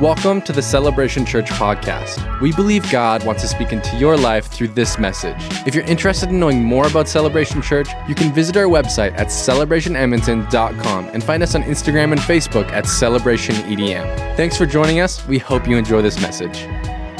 Welcome to the Celebration Church podcast. We believe God wants to speak into your life through this message. If you're interested in knowing more about Celebration Church, you can visit our website at celebrationedmonton.com and find us on Instagram and Facebook at celebrationedm. Thanks for joining us. We hope you enjoy this message.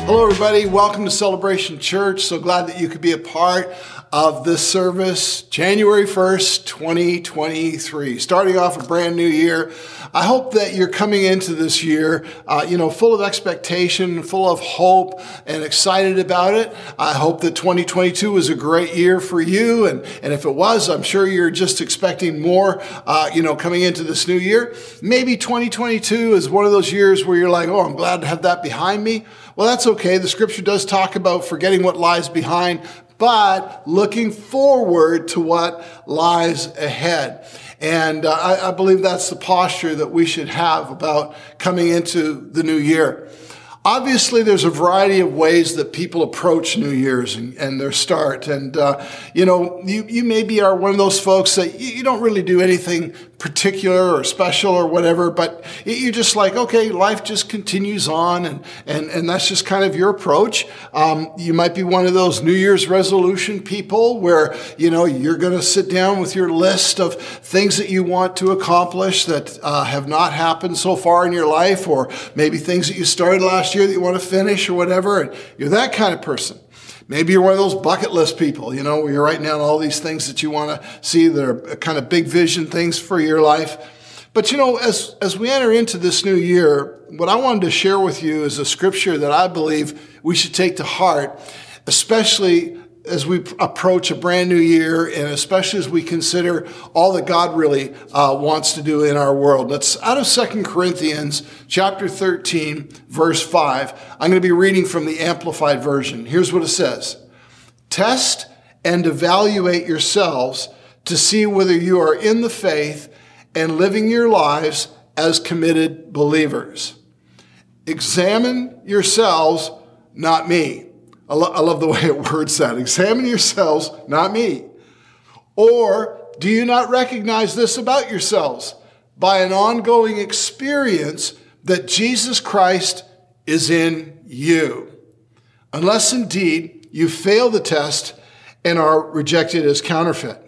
Hello, everybody. Welcome to Celebration Church. So glad that you could be a part of this service, January 1st, 2023. Starting off a brand new year. I hope that you're coming into this year, uh, you know, full of expectation, full of hope, and excited about it. I hope that 2022 was a great year for you. And, and if it was, I'm sure you're just expecting more, uh, you know, coming into this new year. Maybe 2022 is one of those years where you're like, oh, I'm glad to have that behind me. Well, that's okay. The scripture does talk about forgetting what lies behind, but looking forward to what lies ahead. And uh, I, I believe that's the posture that we should have about coming into the new year. Obviously, there's a variety of ways that people approach New Year's and, and their start. And, uh, you know, you, you maybe are one of those folks that you, you don't really do anything particular or special or whatever, but you're just like, okay, life just continues on and, and, and that's just kind of your approach. Um, you might be one of those New Year's resolution people where, you know, you're going to sit down with your list of things that you want to accomplish that uh, have not happened so far in your life or maybe things that you started last year that you want to finish or whatever. And you're that kind of person. Maybe you're one of those bucket list people, you know, where you're writing down all these things that you want to see that are kind of big vision things for your life. But you know, as, as we enter into this new year, what I wanted to share with you is a scripture that I believe we should take to heart, especially as we approach a brand new year and especially as we consider all that God really uh, wants to do in our world. That's out of Second Corinthians chapter 13, verse 5. I'm going to be reading from the Amplified Version. Here's what it says. Test and evaluate yourselves to see whether you are in the faith and living your lives as committed believers. Examine yourselves, not me. I, lo- I love the way it words that. Examine yourselves, not me. Or do you not recognize this about yourselves by an ongoing experience that Jesus Christ is in you? Unless indeed you fail the test and are rejected as counterfeit.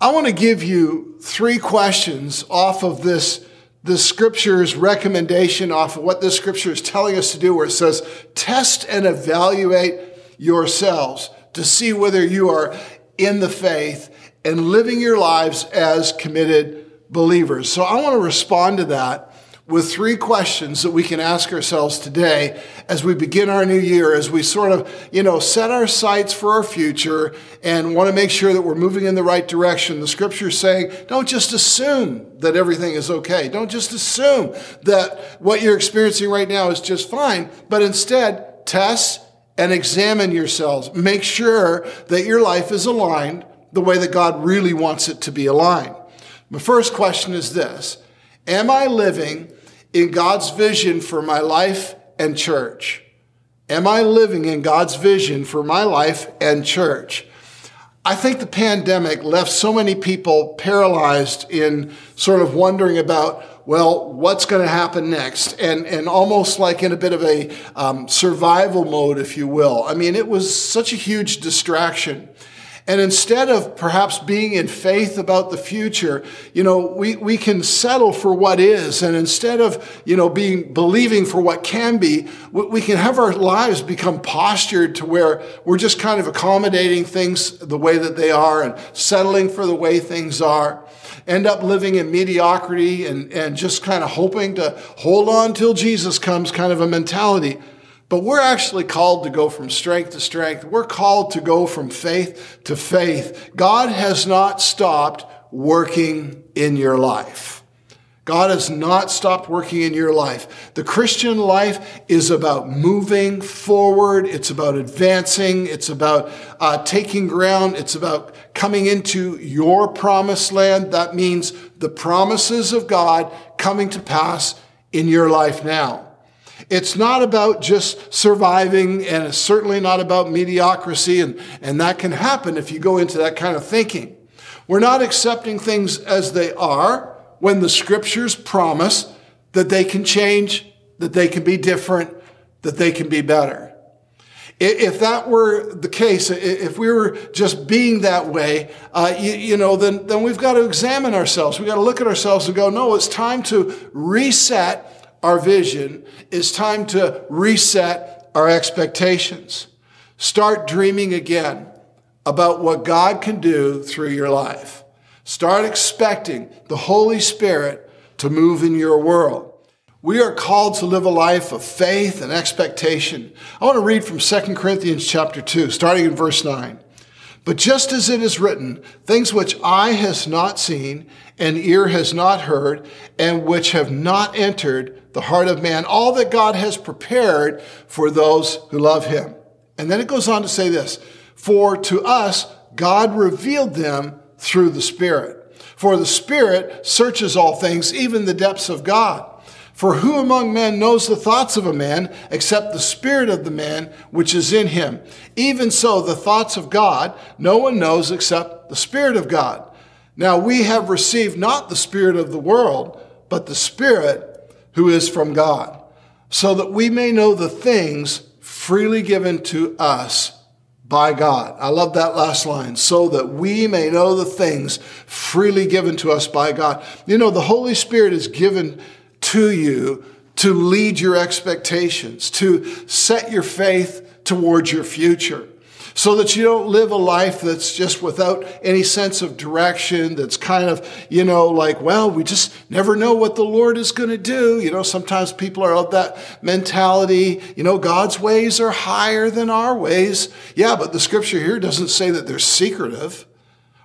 I want to give you three questions off of this the scripture's recommendation off of what this scripture is telling us to do, where it says, test and evaluate yourselves to see whether you are in the faith and living your lives as committed believers. So I want to respond to that with three questions that we can ask ourselves today as we begin our new year, as we sort of, you know, set our sights for our future and want to make sure that we're moving in the right direction. The scripture is saying, don't just assume that everything is okay. Don't just assume that what you're experiencing right now is just fine, but instead test and examine yourselves. Make sure that your life is aligned the way that God really wants it to be aligned. My first question is this. Am I living in God's vision for my life and church? Am I living in God's vision for my life and church? I think the pandemic left so many people paralyzed in sort of wondering about, well, what's going to happen next? And, and almost like in a bit of a um, survival mode, if you will. I mean, it was such a huge distraction. And instead of perhaps being in faith about the future, you know, we, we can settle for what is. And instead of, you know, being believing for what can be, we can have our lives become postured to where we're just kind of accommodating things the way that they are and settling for the way things are. End up living in mediocrity and, and just kind of hoping to hold on till Jesus comes kind of a mentality. But we're actually called to go from strength to strength. We're called to go from faith to faith. God has not stopped working in your life. God has not stopped working in your life. The Christian life is about moving forward. It's about advancing. It's about uh, taking ground. It's about coming into your promised land. That means the promises of God coming to pass in your life now. It's not about just surviving, and it's certainly not about mediocrity, and, and that can happen if you go into that kind of thinking. We're not accepting things as they are when the scriptures promise that they can change that they can be different, that they can be better. If that were the case, if we were just being that way, uh, you, you, know, then, then we've got to examine ourselves. We've got to look at ourselves and go, no, it's time to reset our vision. It's time to reset our expectations. Start dreaming again about what God can do through your life. Start expecting the Holy Spirit to move in your world. We are called to live a life of faith and expectation. I want to read from 2 Corinthians chapter 2, starting in verse 9. But just as it is written, things which eye has not seen and ear has not heard and which have not entered the heart of man, all that God has prepared for those who love him. And then it goes on to say this, for to us, God revealed them through the Spirit. For the Spirit searches all things, even the depths of God. For who among men knows the thoughts of a man except the spirit of the man which is in him? Even so, the thoughts of God no one knows except the spirit of God. Now we have received not the spirit of the world, but the spirit who is from God, so that we may know the things freely given to us by God. I love that last line. So that we may know the things freely given to us by God. You know, the Holy Spirit is given to you to lead your expectations, to set your faith towards your future so that you don't live a life that's just without any sense of direction, that's kind of, you know, like, well, we just never know what the Lord is going to do. You know, sometimes people are of that mentality, you know, God's ways are higher than our ways. Yeah, but the scripture here doesn't say that they're secretive.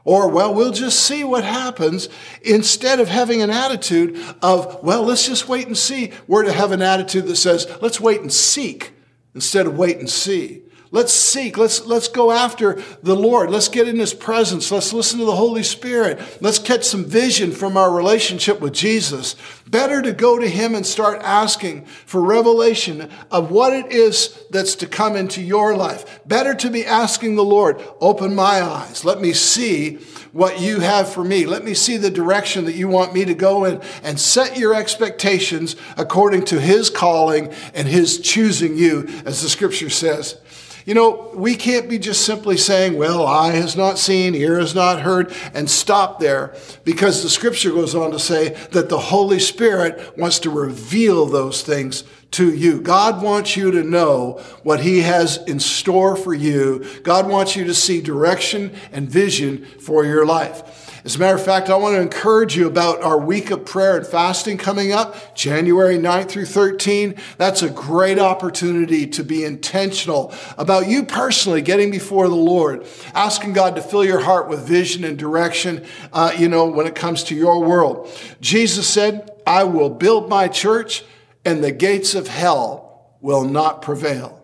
Or, well, we'll just see what happens instead of having an attitude of, well, let's just wait and see. We're to have an attitude that says, let's wait and seek instead of wait and see. Let's seek. Let's, let's go after the Lord. Let's get in His presence. Let's listen to the Holy Spirit. Let's catch some vision from our relationship with Jesus. Better to go to Him and start asking for revelation of what it is that's to come into your life. Better to be asking the Lord, open my eyes. Let me see what you have for me. Let me see the direction that you want me to go in and set your expectations according to His calling and His choosing you, as the scripture says. You know, we can't be just simply saying, well, eye has not seen, ear has not heard, and stop there, because the scripture goes on to say that the Holy Spirit wants to reveal those things to you. God wants you to know what He has in store for you. God wants you to see direction and vision for your life. As a matter of fact, I want to encourage you about our week of prayer and fasting coming up, January 9th through 13. That's a great opportunity to be intentional about you personally getting before the Lord, asking God to fill your heart with vision and direction, uh, you know, when it comes to your world. Jesus said, I will build my church and the gates of hell will not prevail.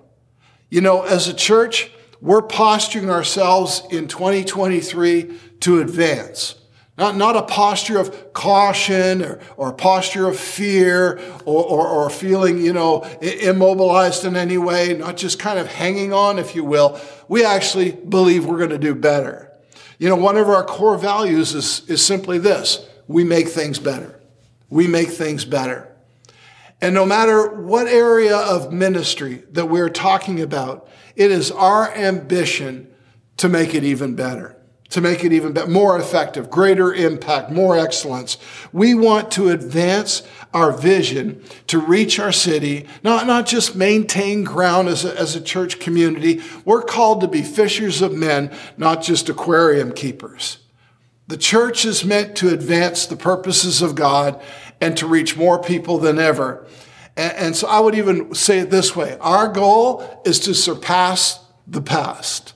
You know, as a church, we're posturing ourselves in 2023 to advance. Not, not a posture of caution or, or a posture of fear or, or, or feeling, you know, immobilized in any way, not just kind of hanging on, if you will. We actually believe we're going to do better. You know, one of our core values is, is simply this. We make things better. We make things better. And no matter what area of ministry that we're talking about, it is our ambition to make it even better to make it even better, more effective, greater impact, more excellence. We want to advance our vision to reach our city, not, not just maintain ground as a, as a church community. We're called to be fishers of men, not just aquarium keepers. The church is meant to advance the purposes of God and to reach more people than ever. And, and so I would even say it this way. Our goal is to surpass the past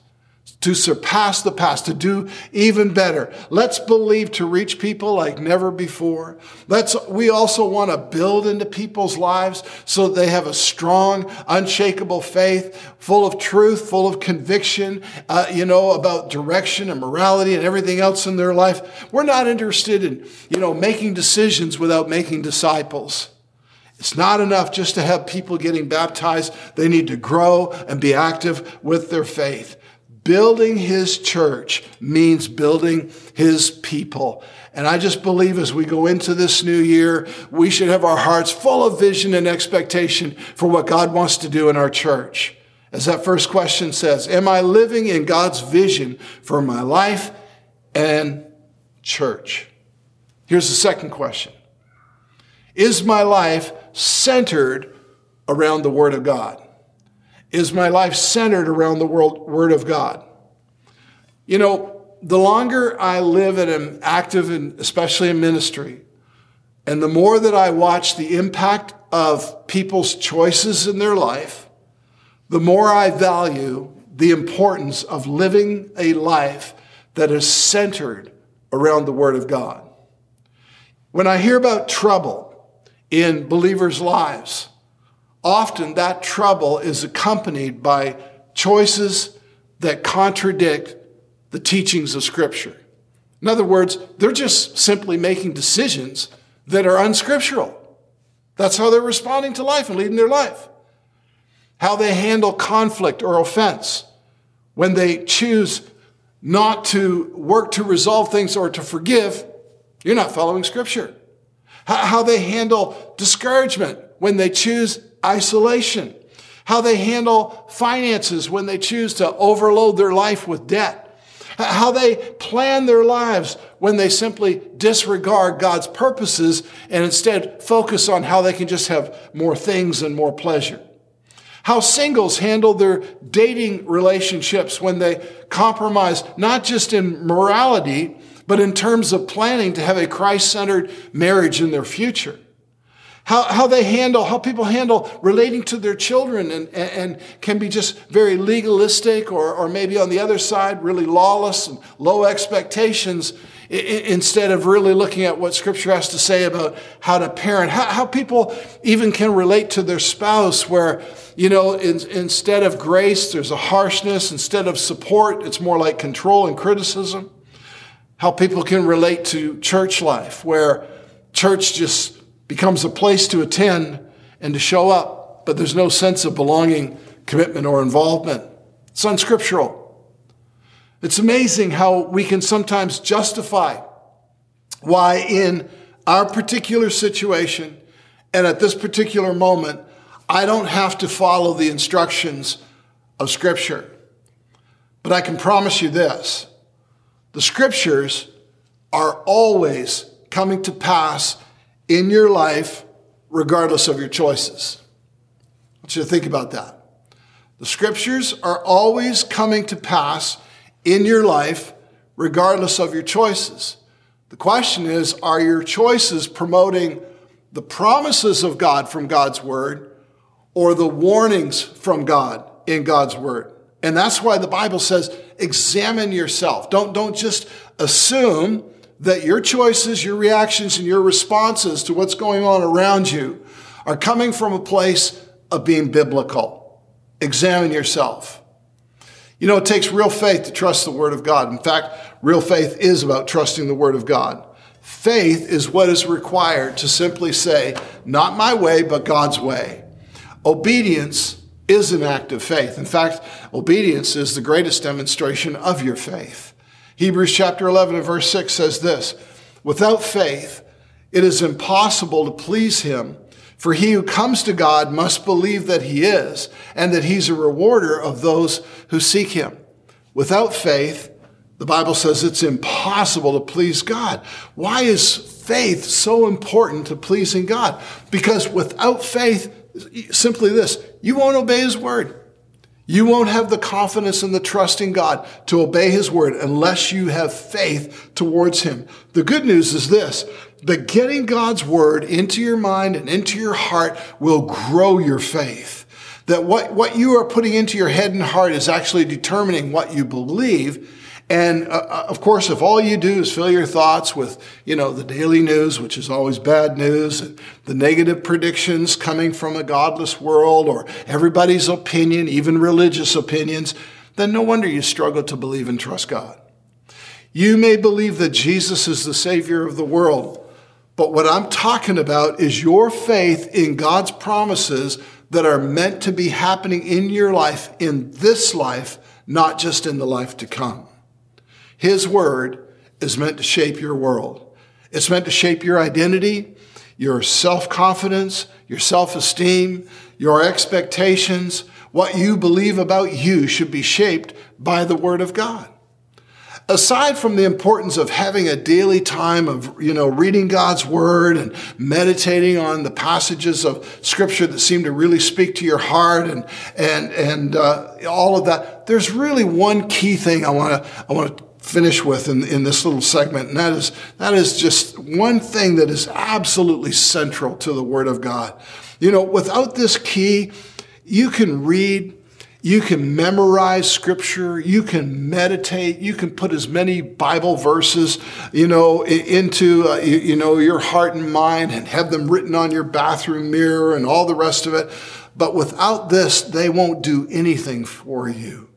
to surpass the past, to do even better. Let's believe to reach people like never before. Let's, we also want to build into people's lives so that they have a strong, unshakable faith, full of truth, full of conviction, uh, you know, about direction and morality and everything else in their life. We're not interested in, you know, making decisions without making disciples. It's not enough just to have people getting baptized. They need to grow and be active with their faith Building his church means building his people. And I just believe as we go into this new year, we should have our hearts full of vision and expectation for what God wants to do in our church. As that first question says, Am I living in God's vision for my life and church? Here's the second question Is my life centered around the Word of God? Is my life centered around the Word of God? You know, the longer I live and am active, in, especially in ministry, and the more that I watch the impact of people's choices in their life, the more I value the importance of living a life that is centered around the Word of God. When I hear about trouble in believers' lives, often that trouble is accompanied by choices that contradict the teachings of Scripture. In other words, they're just simply making decisions that are unscriptural. That's how they're responding to life and leading their life. How they handle conflict or offense when they choose not to work to resolve things or to forgive, you're not following Scripture. How they handle discouragement when they choose isolation. How they handle finances when they choose to overload their life with debt how they plan their lives when they simply disregard God's purposes and instead focus on how they can just have more things and more pleasure. How singles handle their dating relationships when they compromise not just in morality, but in terms of planning to have a Christ centered marriage in their future how, how they handle, how people handle relating to their children and, and, can be just very legalistic or, or maybe on the other side, really lawless and low expectations instead of really looking at what scripture has to say about how to parent, how, how people even can relate to their spouse where, you know, in, instead of grace, there's a harshness. Instead of support, it's more like control and criticism. How people can relate to church life where church just becomes a place to attend and to show up, but there's no sense of belonging, commitment, or involvement. It's unscriptural. It's amazing how we can sometimes justify why, in our particular situation and at this particular moment, I don't have to follow the instructions of Scripture. But I can promise you this the Scriptures are always coming to pass in your life, regardless of your choices. I want you to think about that. The scriptures are always coming to pass in your life, regardless of your choices. The question is are your choices promoting the promises of God from God's word or the warnings from God in God's word? And that's why the Bible says examine yourself. Don't, don't just assume that your choices, your reactions, and your responses to what's going on around you are coming from a place of being biblical. Examine yourself. You know, it takes real faith to trust the Word of God. In fact, real faith is about trusting the Word of God. Faith is what is required to simply say, not my way, but God's way. Obedience is an act of faith. In fact, obedience is the greatest demonstration of your faith. Hebrews chapter 11 and verse 6 says this Without faith, it is impossible to please him. For he who comes to God must believe that he is, and that he's a rewarder of those who seek him. Without faith, the Bible says it's impossible to please God. Why is faith so important to pleasing God? Because without faith, simply this, you won't obey his word. You won't have the confidence and the trust in God to obey His word unless you have faith towards Him. The good news is this that getting God's word into your mind and into your heart will grow your faith. That what, what you are putting into your head and heart is actually determining what you believe and uh, uh, of course, if all you do is fill your thoughts with, you know, the daily news, which is always bad news, and the negative predictions coming from a godless world or everybody's opinion, even religious opinions, then no wonder you struggle to believe and trust God. You may believe that Jesus is the Savior of the world, but what I'm talking about is your faith in God's promises that are meant to be happening in your life in this life not just in the life to come. His word is meant to shape your world. It's meant to shape your identity, your self-confidence, your self-esteem, your expectations. What you believe about you should be shaped by the word of God aside from the importance of having a daily time of you know reading god's word and meditating on the passages of scripture that seem to really speak to your heart and and and uh, all of that there's really one key thing i want to i want to finish with in, in this little segment and that is that is just one thing that is absolutely central to the word of god you know without this key you can read you can memorize scripture. You can meditate. You can put as many Bible verses, you know, into, uh, you, you know, your heart and mind and have them written on your bathroom mirror and all the rest of it. But without this, they won't do anything for you.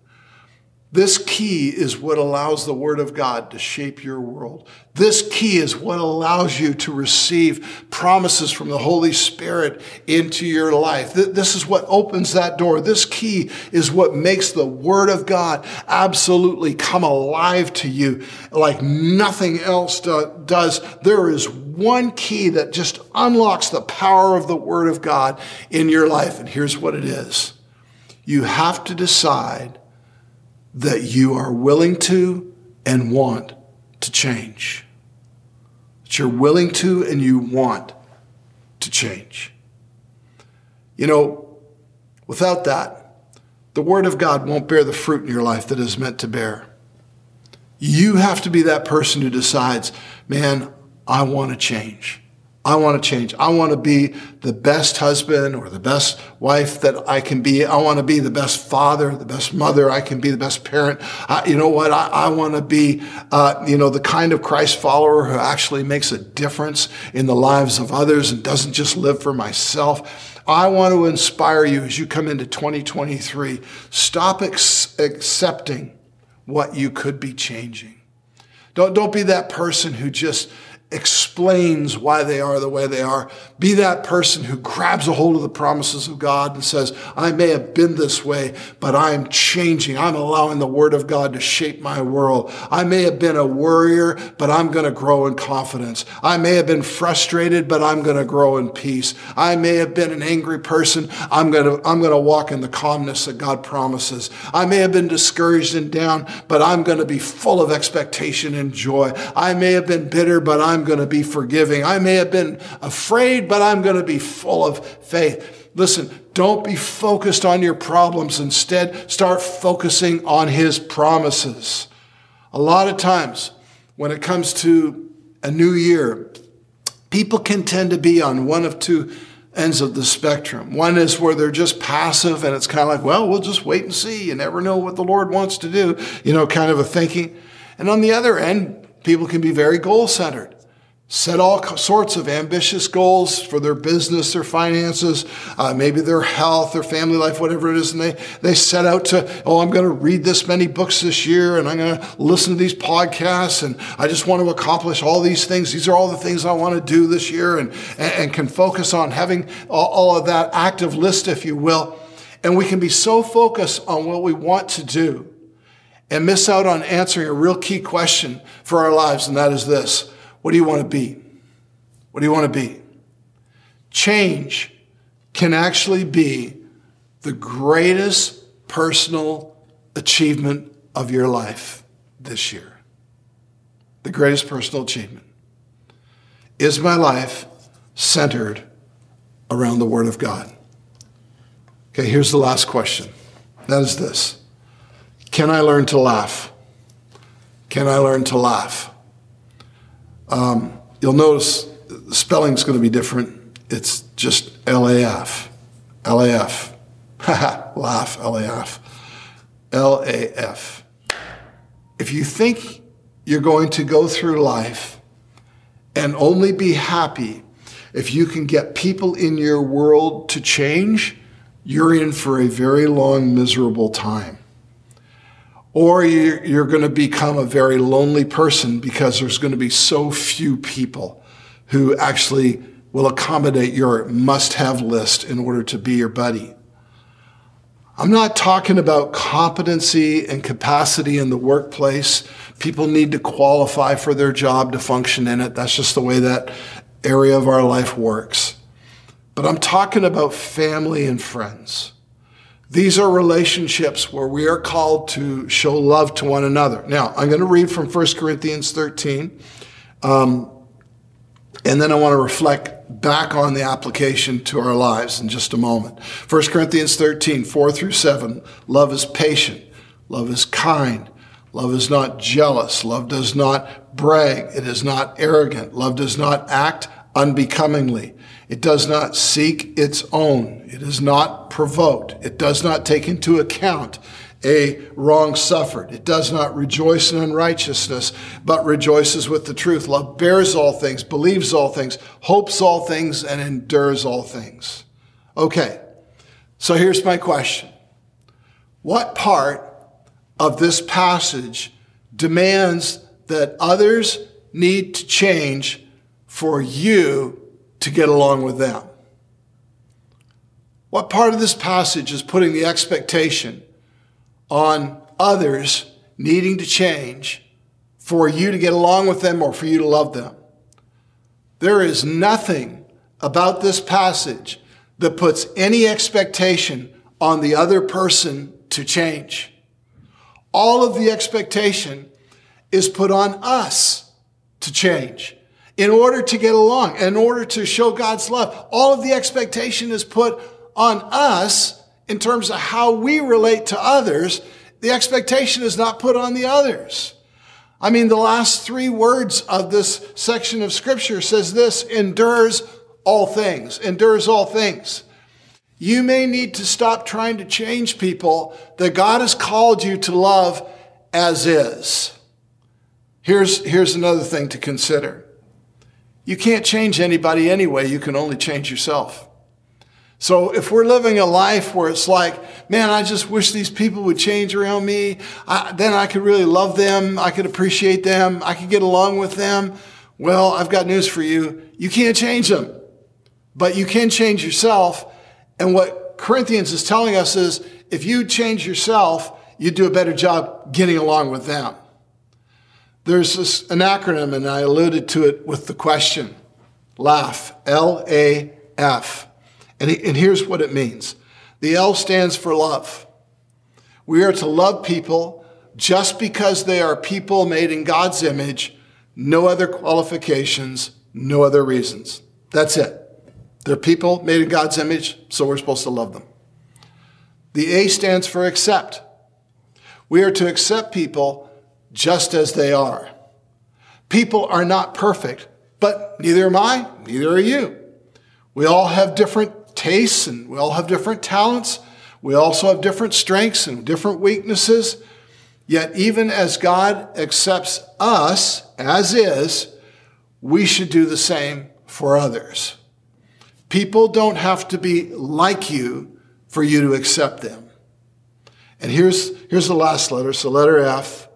This key is what allows the Word of God to shape your world. This key is what allows you to receive promises from the Holy Spirit into your life. This is what opens that door. This key is what makes the Word of God absolutely come alive to you like nothing else does. There is one key that just unlocks the power of the Word of God in your life. And here's what it is you have to decide that you are willing to and want to change. That you're willing to and you want to change. You know, without that, the Word of God won't bear the fruit in your life that is meant to bear. You have to be that person who decides, man, I want to change. I want to change. I want to be the best husband or the best wife that I can be. I want to be the best father, the best mother. I can be the best parent. I, you know what? I, I want to be, uh, you know, the kind of Christ follower who actually makes a difference in the lives of others and doesn't just live for myself. I want to inspire you as you come into 2023. Stop ex- accepting what you could be changing. Don't, don't be that person who just explains why they are the way they are. Be that person who grabs a hold of the promises of God and says, I may have been this way, but I'm changing. I'm allowing the word of God to shape my world. I may have been a worrier, but I'm going to grow in confidence. I may have been frustrated, but I'm going to grow in peace. I may have been an angry person. I'm going to, I'm going to walk in the calmness that God promises. I may have been discouraged and down, but I'm going to be full of expectation and joy. I may have been bitter, but I'm I'm going to be forgiving. I may have been afraid, but I'm going to be full of faith. Listen, don't be focused on your problems. Instead, start focusing on his promises. A lot of times, when it comes to a new year, people can tend to be on one of two ends of the spectrum. One is where they're just passive and it's kind of like, well, we'll just wait and see. You never know what the Lord wants to do, you know, kind of a thinking. And on the other end, people can be very goal centered set all sorts of ambitious goals for their business, their finances, uh, maybe their health, their family life, whatever it is. And they, they set out to, oh, I'm going to read this many books this year and I'm going to listen to these podcasts and I just want to accomplish all these things. These are all the things I want to do this year and, and, and can focus on having all, all of that active list, if you will. And we can be so focused on what we want to do and miss out on answering a real key question for our lives. And that is this. What do you want to be? What do you want to be? Change can actually be the greatest personal achievement of your life this year. The greatest personal achievement. Is my life centered around the Word of God? Okay, here's the last question. That is this Can I learn to laugh? Can I learn to laugh? Um, you'll notice the spelling's going to be different. It's just L-A-F. L-A-F. Laugh, L-A-F. L-A-F. If you think you're going to go through life and only be happy if you can get people in your world to change, you're in for a very long, miserable time or you're going to become a very lonely person because there's going to be so few people who actually will accommodate your must have list in order to be your buddy. I'm not talking about competency and capacity in the workplace. People need to qualify for their job to function in it. That's just the way that area of our life works. But I'm talking about family and friends. These are relationships where we are called to show love to one another. Now, I'm going to read from 1 Corinthians 13, um, and then I want to reflect back on the application to our lives in just a moment. 1 Corinthians 13, 4 through 7. Love is patient, love is kind. Love is not jealous. Love does not brag. It is not arrogant. Love does not act unbecomingly. It does not seek its own. It is not provoked. It does not take into account a wrong suffered. It does not rejoice in unrighteousness, but rejoices with the truth. Love bears all things, believes all things, hopes all things, and endures all things. Okay, so here's my question. What part of this passage demands that others need to change for you to get along with them? What part of this passage is putting the expectation on others needing to change for you to get along with them or for you to love them? There is nothing about this passage that puts any expectation on the other person to change. All of the expectation is put on us to change in order to get along, in order to show God's love. All of the expectation is put on us in terms of how we relate to others. The expectation is not put on the others. I mean, the last three words of this section of scripture says this, endures all things, endures all things. You may need to stop trying to change people that God has called you to love as is. Here's, here's another thing to consider. You can't change anybody anyway. You can only change yourself. So if we're living a life where it's like, man, I just wish these people would change around me, I, then I could really love them. I could appreciate them. I could get along with them. Well, I've got news for you. You can't change them, but you can change yourself. And what Corinthians is telling us is if you change yourself, you do a better job getting along with them. There's this, an acronym, and I alluded to it with the question LAF, L A F. And, and here's what it means the L stands for love. We are to love people just because they are people made in God's image, no other qualifications, no other reasons. That's it. They're people made in God's image, so we're supposed to love them. The A stands for accept. We are to accept people just as they are. People are not perfect, but neither am I, neither are you. We all have different tastes and we all have different talents. We also have different strengths and different weaknesses. Yet, even as God accepts us as is, we should do the same for others. People don't have to be like you for you to accept them. And here's, here's the last letter. So, letter F.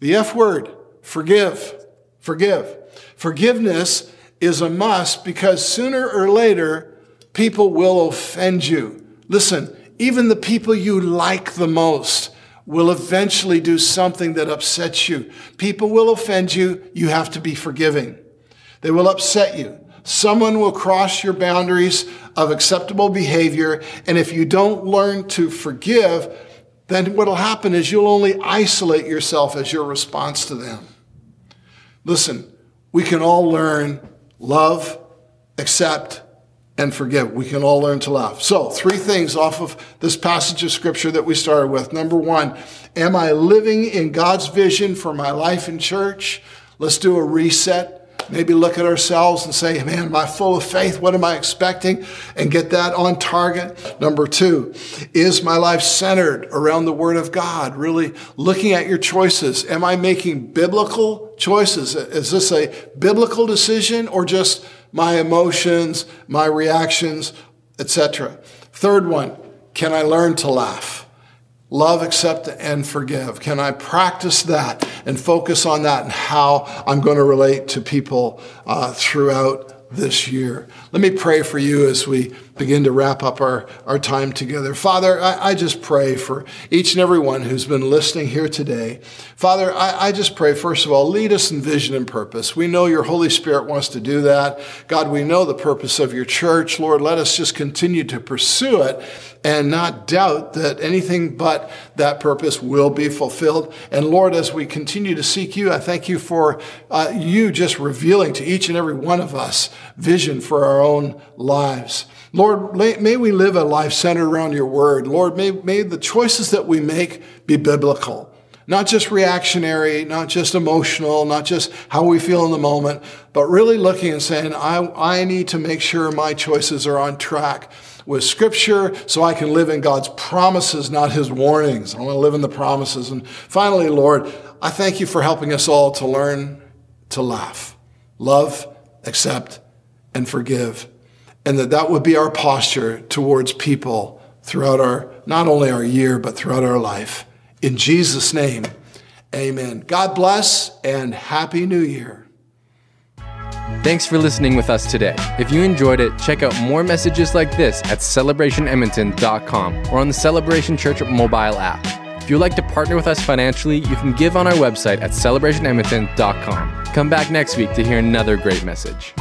The F word, forgive. Forgive. Forgiveness is a must because sooner or later, people will offend you. Listen, even the people you like the most will eventually do something that upsets you. People will offend you. You have to be forgiving. They will upset you. Someone will cross your boundaries of acceptable behavior. And if you don't learn to forgive, then what will happen is you'll only isolate yourself as your response to them. Listen, we can all learn love, accept, and forgive. We can all learn to love. So, three things off of this passage of scripture that we started with. Number one, am I living in God's vision for my life in church? Let's do a reset maybe look at ourselves and say, man, am I full of faith? What am I expecting? And get that on target. Number two, is my life centered around the Word of God? Really looking at your choices. Am I making biblical choices? Is this a biblical decision or just my emotions, my reactions, etc.? Third one, can I learn to laugh? Love, accept, and forgive. Can I practice that and focus on that and how I'm going to relate to people uh, throughout this year? Let me pray for you as we begin to wrap up our, our time together. Father, I, I just pray for each and every one who's been listening here today. Father, I, I just pray, first of all, lead us in vision and purpose. We know your Holy Spirit wants to do that. God, we know the purpose of your church. Lord, let us just continue to pursue it and not doubt that anything but that purpose will be fulfilled. And Lord, as we continue to seek you, I thank you for uh, you just revealing to each and every one of us vision for our own lives. Lord, may we live a life centered around your word. Lord, may, may the choices that we make be biblical. Not just reactionary, not just emotional, not just how we feel in the moment, but really looking and saying, I, I need to make sure my choices are on track with scripture so I can live in God's promises, not his warnings. I want to live in the promises. And finally, Lord, I thank you for helping us all to learn to laugh, love, accept, and forgive. And that that would be our posture towards people throughout our, not only our year, but throughout our life. In Jesus' name, amen. God bless and Happy New Year. Thanks for listening with us today. If you enjoyed it, check out more messages like this at celebrationedmonton.com or on the Celebration Church mobile app. If you'd like to partner with us financially, you can give on our website at celebrationedmonton.com. Come back next week to hear another great message.